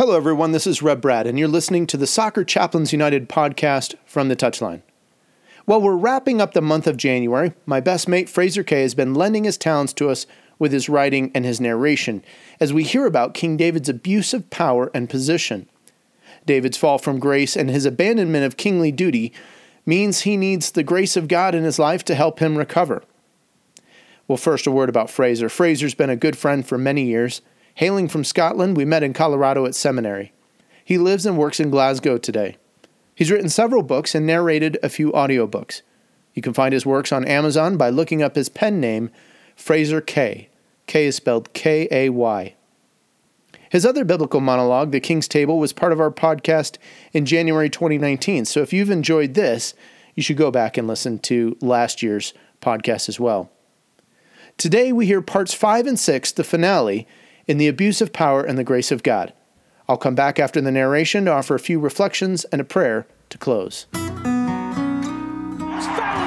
Hello, everyone. This is Rev Brad, and you're listening to the Soccer Chaplains United podcast from the Touchline. While we're wrapping up the month of January, my best mate Fraser Kay has been lending his talents to us with his writing and his narration as we hear about King David's abuse of power and position. David's fall from grace and his abandonment of kingly duty means he needs the grace of God in his life to help him recover. Well, first, a word about Fraser. Fraser's been a good friend for many years. Hailing from Scotland, we met in Colorado at seminary. He lives and works in Glasgow today. He's written several books and narrated a few audiobooks. You can find his works on Amazon by looking up his pen name, Fraser Kay. Kay is spelled K A Y. His other biblical monologue, The King's Table, was part of our podcast in January 2019. So if you've enjoyed this, you should go back and listen to last year's podcast as well. Today we hear parts 5 and 6, the finale, in The Abuse of Power and the Grace of God. I'll come back after the narration to offer a few reflections and a prayer to close. He's found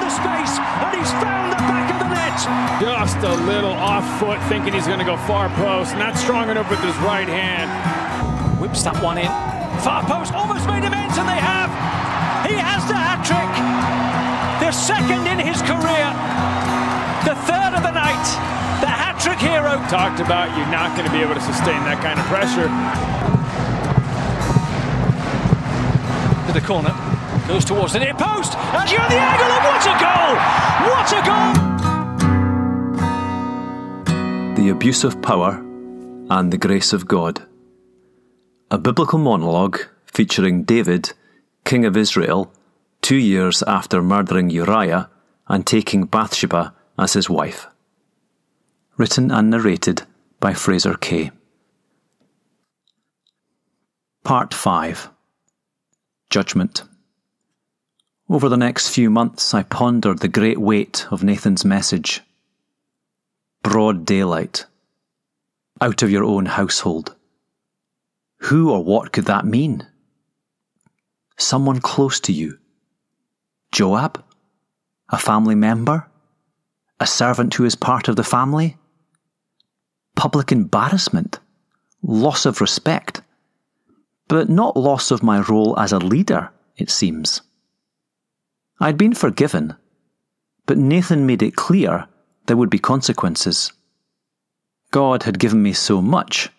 the space and he's found the back of the net. Just a little off foot, thinking he's going to go far post. Not strong enough with his right hand. Whips that one in. Far post almost made amends and they have. Talked about you're not going to be able to sustain that kind of pressure. To the corner. Goes towards the near post. And you're the angle. And what a goal! What a goal! The Abuse of Power and the Grace of God. A biblical monologue featuring David, King of Israel, two years after murdering Uriah and taking Bathsheba as his wife. Written and narrated by Fraser Kay. Part 5 Judgment. Over the next few months, I pondered the great weight of Nathan's message broad daylight, out of your own household. Who or what could that mean? Someone close to you. Joab? A family member? A servant who is part of the family? Public embarrassment? Loss of respect? But not loss of my role as a leader, it seems. I'd been forgiven, but Nathan made it clear there would be consequences. God had given me so much.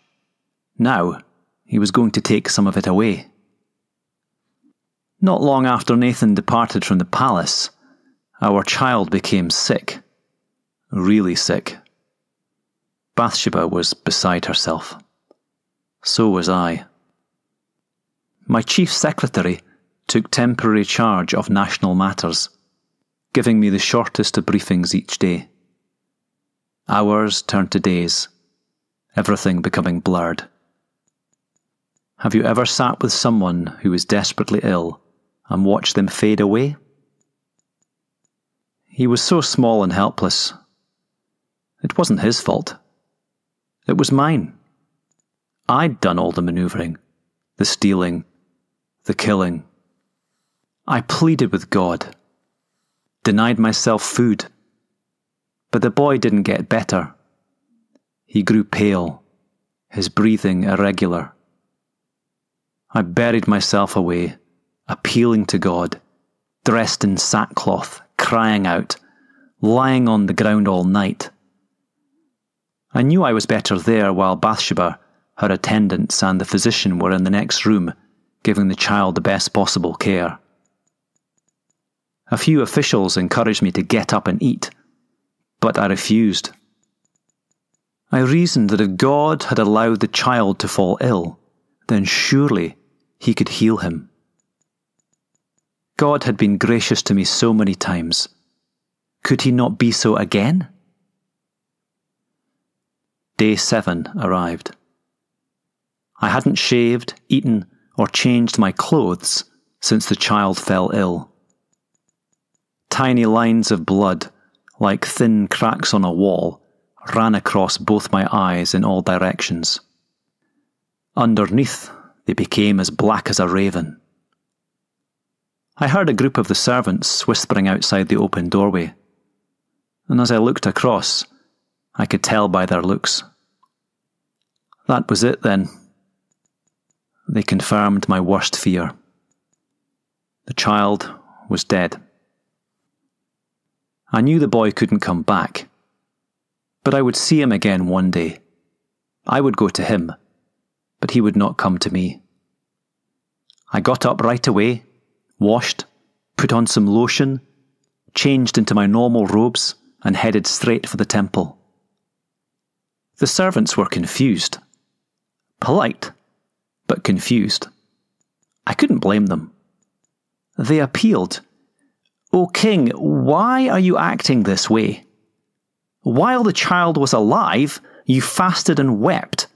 Now, he was going to take some of it away. Not long after Nathan departed from the palace, our child became sick. Really sick. Bathsheba was beside herself. So was I. My chief secretary took temporary charge of national matters, giving me the shortest of briefings each day. Hours turned to days, everything becoming blurred. Have you ever sat with someone who is desperately ill and watched them fade away? He was so small and helpless. It wasn't his fault. It was mine. I'd done all the manoeuvring, the stealing, the killing. I pleaded with God, denied myself food. But the boy didn't get better. He grew pale, his breathing irregular. I buried myself away, appealing to God, dressed in sackcloth, crying out, lying on the ground all night. I knew I was better there while Bathsheba, her attendants, and the physician were in the next room, giving the child the best possible care. A few officials encouraged me to get up and eat, but I refused. I reasoned that if God had allowed the child to fall ill, then surely he could heal him. God had been gracious to me so many times. Could he not be so again? Day seven arrived. I hadn't shaved, eaten, or changed my clothes since the child fell ill. Tiny lines of blood, like thin cracks on a wall, ran across both my eyes in all directions. Underneath, they became as black as a raven. I heard a group of the servants whispering outside the open doorway, and as I looked across, I could tell by their looks. That was it then. they confirmed my worst fear. The child was dead. I knew the boy couldn't come back, but I would see him again one day. I would go to him, but he would not come to me. I got up right away, washed, put on some lotion, changed into my normal robes, and headed straight for the temple. The servants were confused. Polite, but confused. I couldn't blame them. They appealed. O king, why are you acting this way? While the child was alive, you fasted and wept,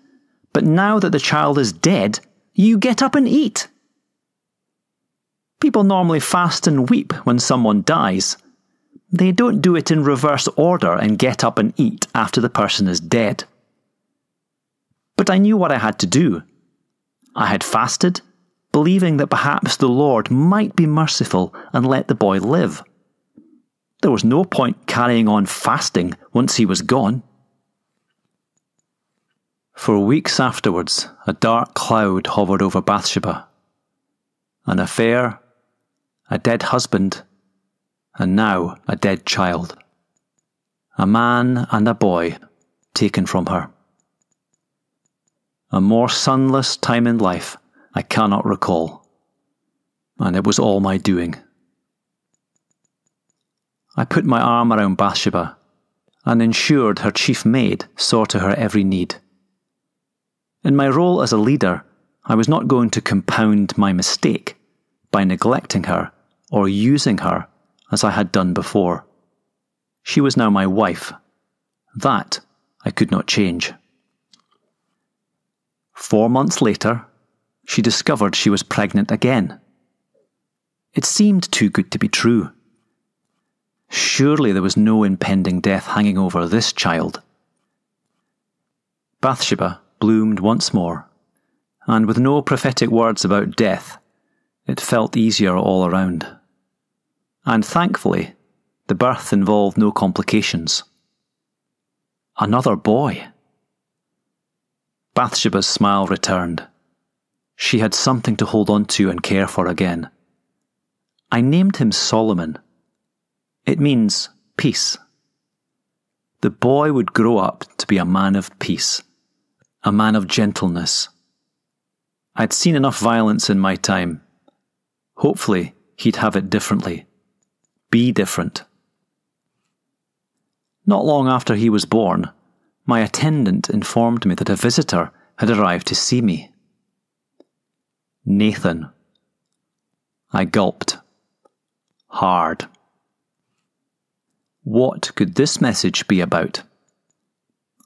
but now that the child is dead, you get up and eat. People normally fast and weep when someone dies. They don't do it in reverse order and get up and eat after the person is dead. But I knew what I had to do. I had fasted, believing that perhaps the Lord might be merciful and let the boy live. There was no point carrying on fasting once he was gone. For weeks afterwards, a dark cloud hovered over Bathsheba. An affair, a dead husband, and now a dead child. A man and a boy taken from her. A more sunless time in life I cannot recall, and it was all my doing. I put my arm around Bathsheba and ensured her chief maid saw to her every need. In my role as a leader, I was not going to compound my mistake by neglecting her or using her as I had done before. She was now my wife. That I could not change. Four months later, she discovered she was pregnant again. It seemed too good to be true. Surely there was no impending death hanging over this child. Bathsheba bloomed once more, and with no prophetic words about death, it felt easier all around. And thankfully, the birth involved no complications. Another boy. Bathsheba's smile returned. She had something to hold on to and care for again. I named him Solomon. It means peace. The boy would grow up to be a man of peace, a man of gentleness. I'd seen enough violence in my time. Hopefully, he'd have it differently. Be different. Not long after he was born, my attendant informed me that a visitor had arrived to see me. Nathan. I gulped. Hard. What could this message be about?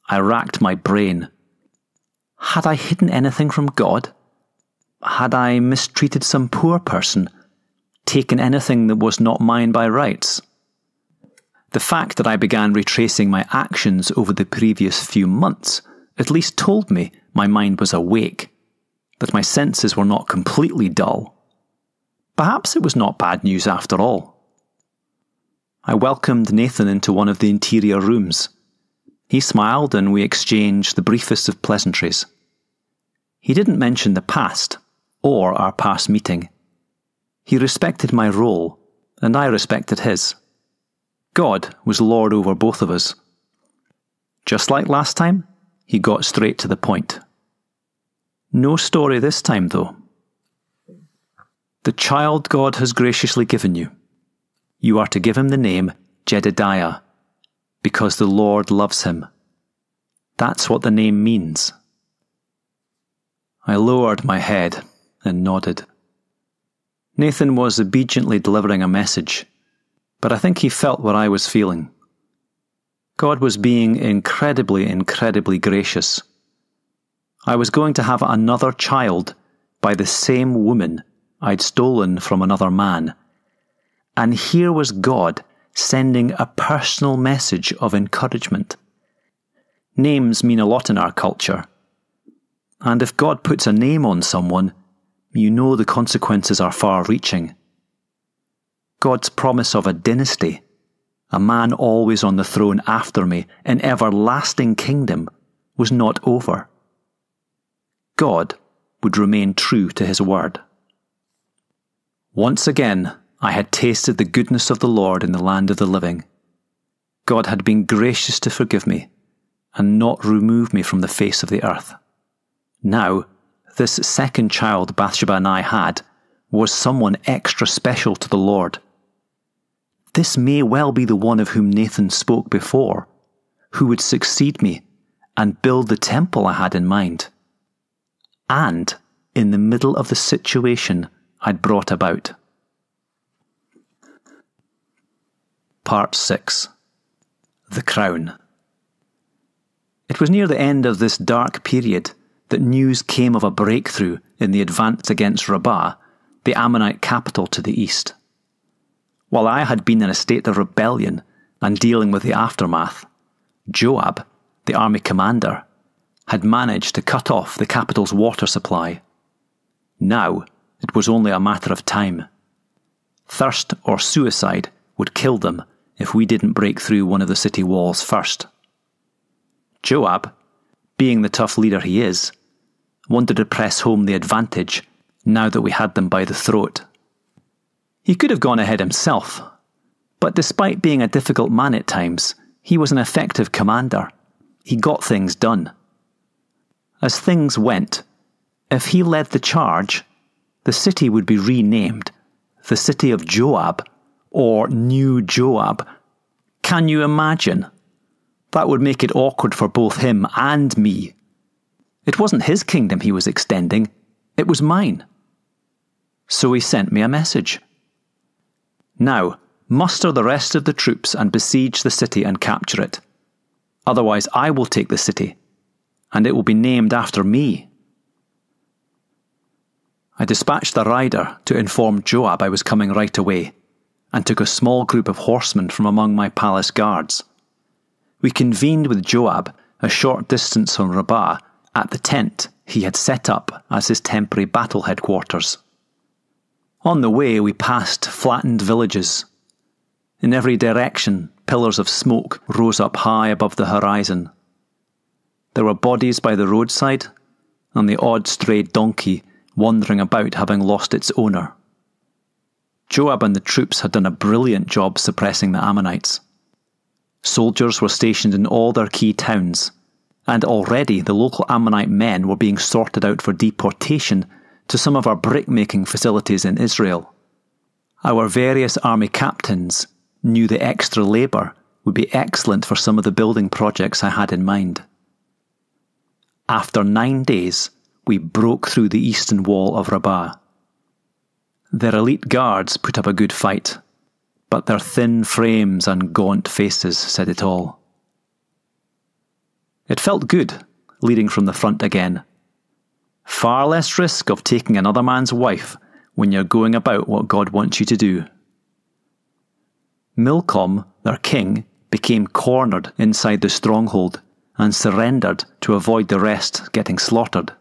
I racked my brain. Had I hidden anything from God? Had I mistreated some poor person? Taken anything that was not mine by rights? The fact that I began retracing my actions over the previous few months at least told me my mind was awake, that my senses were not completely dull. Perhaps it was not bad news after all. I welcomed Nathan into one of the interior rooms. He smiled and we exchanged the briefest of pleasantries. He didn't mention the past or our past meeting. He respected my role, and I respected his. God was Lord over both of us. Just like last time, he got straight to the point. No story this time, though. The child God has graciously given you, you are to give him the name Jedediah, because the Lord loves him. That's what the name means. I lowered my head and nodded. Nathan was obediently delivering a message but I think he felt what I was feeling. God was being incredibly, incredibly gracious. I was going to have another child by the same woman I'd stolen from another man. And here was God sending a personal message of encouragement. Names mean a lot in our culture. And if God puts a name on someone, you know the consequences are far reaching. God's promise of a dynasty, a man always on the throne after me, an everlasting kingdom, was not over. God would remain true to his word. Once again, I had tasted the goodness of the Lord in the land of the living. God had been gracious to forgive me and not remove me from the face of the earth. Now, this second child Bathsheba and I had was someone extra special to the Lord. This may well be the one of whom Nathan spoke before, who would succeed me and build the temple I had in mind. And in the middle of the situation I'd brought about. Part 6 The Crown. It was near the end of this dark period that news came of a breakthrough in the advance against Rabbah, the Ammonite capital to the east. While I had been in a state of rebellion and dealing with the aftermath, Joab, the army commander, had managed to cut off the capital's water supply. Now it was only a matter of time. Thirst or suicide would kill them if we didn't break through one of the city walls first. Joab, being the tough leader he is, wanted to press home the advantage now that we had them by the throat. He could have gone ahead himself, but despite being a difficult man at times, he was an effective commander. He got things done. As things went, if he led the charge, the city would be renamed the City of Joab or New Joab. Can you imagine? That would make it awkward for both him and me. It wasn't his kingdom he was extending, it was mine. So he sent me a message. Now, muster the rest of the troops and besiege the city and capture it. Otherwise, I will take the city, and it will be named after me. I dispatched the rider to inform Joab I was coming right away, and took a small group of horsemen from among my palace guards. We convened with Joab a short distance from Rabbah at the tent he had set up as his temporary battle headquarters. On the way, we passed flattened villages. In every direction, pillars of smoke rose up high above the horizon. There were bodies by the roadside, and the odd stray donkey wandering about having lost its owner. Joab and the troops had done a brilliant job suppressing the Ammonites. Soldiers were stationed in all their key towns, and already the local Ammonite men were being sorted out for deportation to some of our brickmaking facilities in Israel. Our various army captains knew the extra labour would be excellent for some of the building projects I had in mind. After nine days, we broke through the eastern wall of Rabbah. Their elite guards put up a good fight, but their thin frames and gaunt faces said it all. It felt good, leading from the front again. Far less risk of taking another man's wife when you're going about what God wants you to do. Milcom, their king, became cornered inside the stronghold and surrendered to avoid the rest getting slaughtered.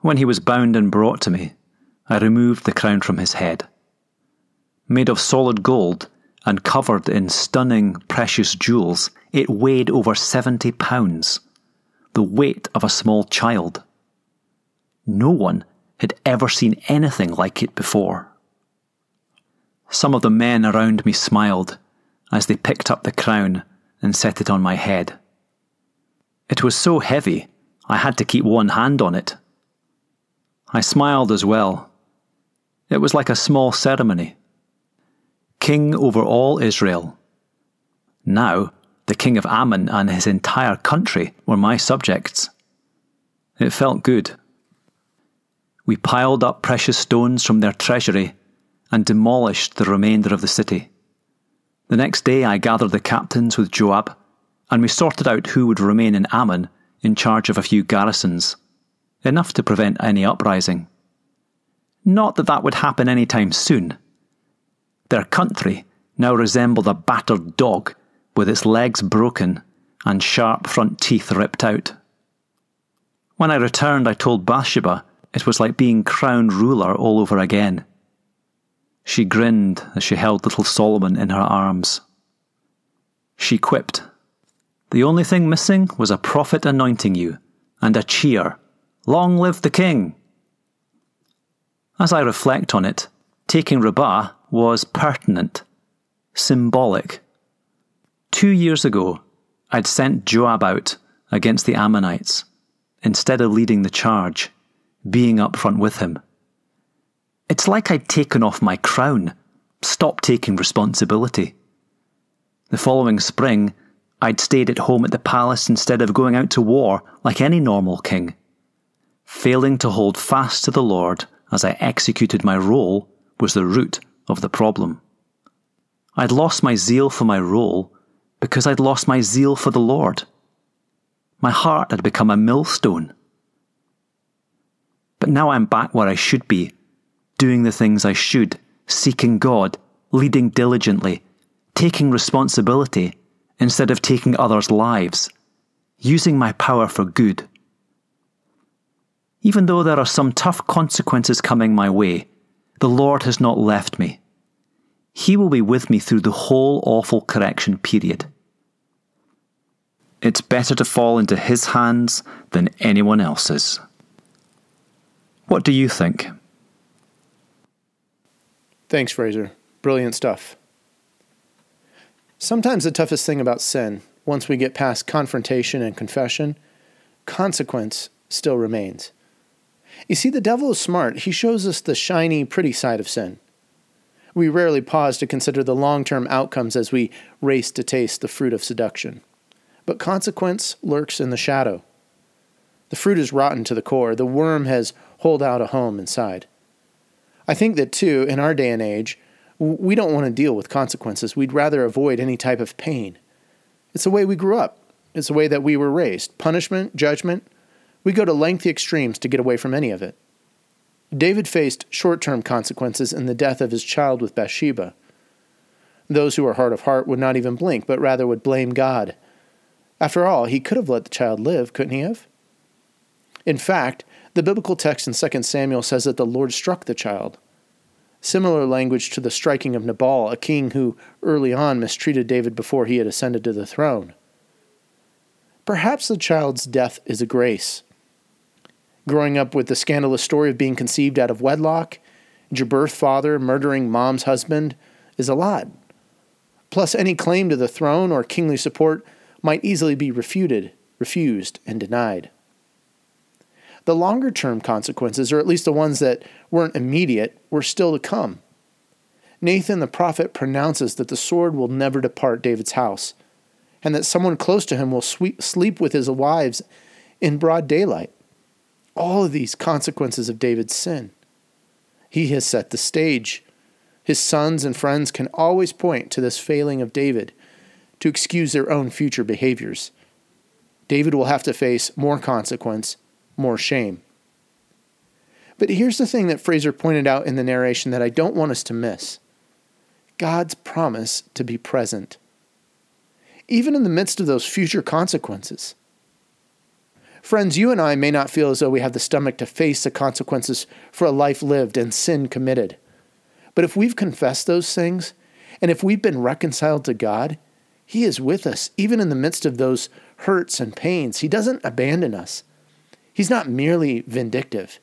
When he was bound and brought to me, I removed the crown from his head. Made of solid gold, and covered in stunning precious jewels, it weighed over 70 pounds, the weight of a small child. No one had ever seen anything like it before. Some of the men around me smiled as they picked up the crown and set it on my head. It was so heavy, I had to keep one hand on it. I smiled as well. It was like a small ceremony king over all Israel. Now, the king of Ammon and his entire country were my subjects. It felt good. We piled up precious stones from their treasury and demolished the remainder of the city. The next day I gathered the captains with Joab, and we sorted out who would remain in Ammon in charge of a few garrisons, enough to prevent any uprising. Not that that would happen any time soon their country now resembled a battered dog with its legs broken and sharp front teeth ripped out. When I returned, I told Bathsheba it was like being crowned ruler all over again. She grinned as she held little Solomon in her arms. She quipped, The only thing missing was a prophet anointing you, and a cheer, Long live the king! As I reflect on it, taking Rabbah was pertinent, symbolic. Two years ago, I'd sent Joab out against the Ammonites instead of leading the charge, being up front with him. It's like I'd taken off my crown, stopped taking responsibility. The following spring, I'd stayed at home at the palace instead of going out to war like any normal king. Failing to hold fast to the Lord as I executed my role was the root of the problem. I'd lost my zeal for my role because I'd lost my zeal for the Lord. My heart had become a millstone. But now I'm back where I should be, doing the things I should, seeking God, leading diligently, taking responsibility instead of taking others' lives, using my power for good. Even though there are some tough consequences coming my way, the Lord has not left me. He will be with me through the whole awful correction period. It's better to fall into His hands than anyone else's. What do you think? Thanks, Fraser. Brilliant stuff. Sometimes the toughest thing about sin, once we get past confrontation and confession, consequence still remains. You see, the devil is smart. He shows us the shiny, pretty side of sin. We rarely pause to consider the long term outcomes as we race to taste the fruit of seduction. But consequence lurks in the shadow. The fruit is rotten to the core. The worm has holed out a home inside. I think that, too, in our day and age, we don't want to deal with consequences. We'd rather avoid any type of pain. It's the way we grew up, it's the way that we were raised. Punishment, judgment, we go to lengthy extremes to get away from any of it. David faced short term consequences in the death of his child with Bathsheba. Those who are hard of heart would not even blink, but rather would blame God. After all, he could have let the child live, couldn't he have? In fact, the biblical text in 2 Samuel says that the Lord struck the child. Similar language to the striking of Nabal, a king who early on mistreated David before he had ascended to the throne. Perhaps the child's death is a grace. Growing up with the scandalous story of being conceived out of wedlock, your birth father murdering mom's husband is a lot. Plus, any claim to the throne or kingly support might easily be refuted, refused, and denied. The longer term consequences, or at least the ones that weren't immediate, were still to come. Nathan the prophet pronounces that the sword will never depart David's house, and that someone close to him will sleep with his wives in broad daylight. All of these consequences of David's sin. He has set the stage. His sons and friends can always point to this failing of David to excuse their own future behaviors. David will have to face more consequence, more shame. But here's the thing that Fraser pointed out in the narration that I don't want us to miss God's promise to be present, even in the midst of those future consequences. Friends, you and I may not feel as though we have the stomach to face the consequences for a life lived and sin committed. But if we've confessed those things, and if we've been reconciled to God, he is with us, even in the midst of those hurts and pains. He doesn't abandon us. He's not merely vindictive,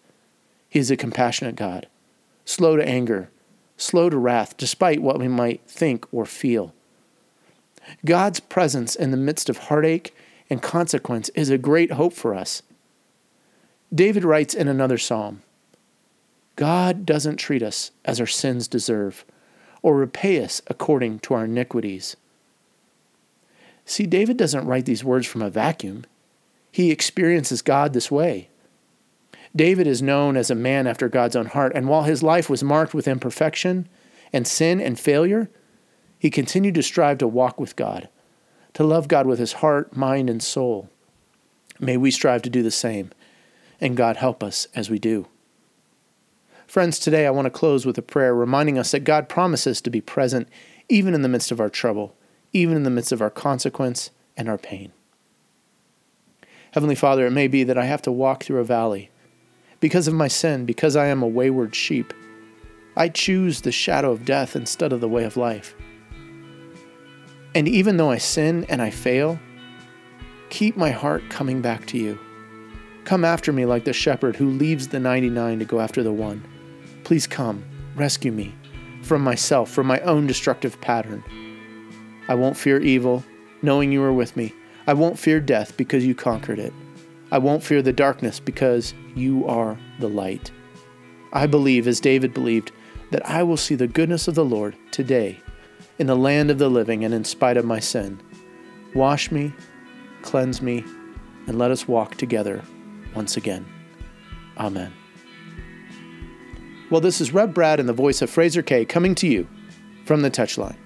He is a compassionate God, slow to anger, slow to wrath, despite what we might think or feel. God's presence in the midst of heartache and consequence is a great hope for us. David writes in another psalm God doesn't treat us as our sins deserve or repay us according to our iniquities. See, David doesn't write these words from a vacuum. He experiences God this way. David is known as a man after God's own heart, and while his life was marked with imperfection and sin and failure, he continued to strive to walk with God, to love God with his heart, mind, and soul. May we strive to do the same, and God help us as we do. Friends, today I want to close with a prayer reminding us that God promises to be present even in the midst of our trouble even in the midst of our consequence and our pain. Heavenly Father, it may be that I have to walk through a valley. Because of my sin, because I am a wayward sheep, I choose the shadow of death instead of the way of life. And even though I sin and I fail, keep my heart coming back to you. Come after me like the shepherd who leaves the 99 to go after the one. Please come, rescue me from myself, from my own destructive pattern. I won't fear evil, knowing you are with me. I won't fear death because you conquered it. I won't fear the darkness because you are the light. I believe, as David believed, that I will see the goodness of the Lord today in the land of the living and in spite of my sin. Wash me, cleanse me, and let us walk together once again. Amen. Well, this is Rev Brad and the voice of Fraser Kay coming to you from the touchline.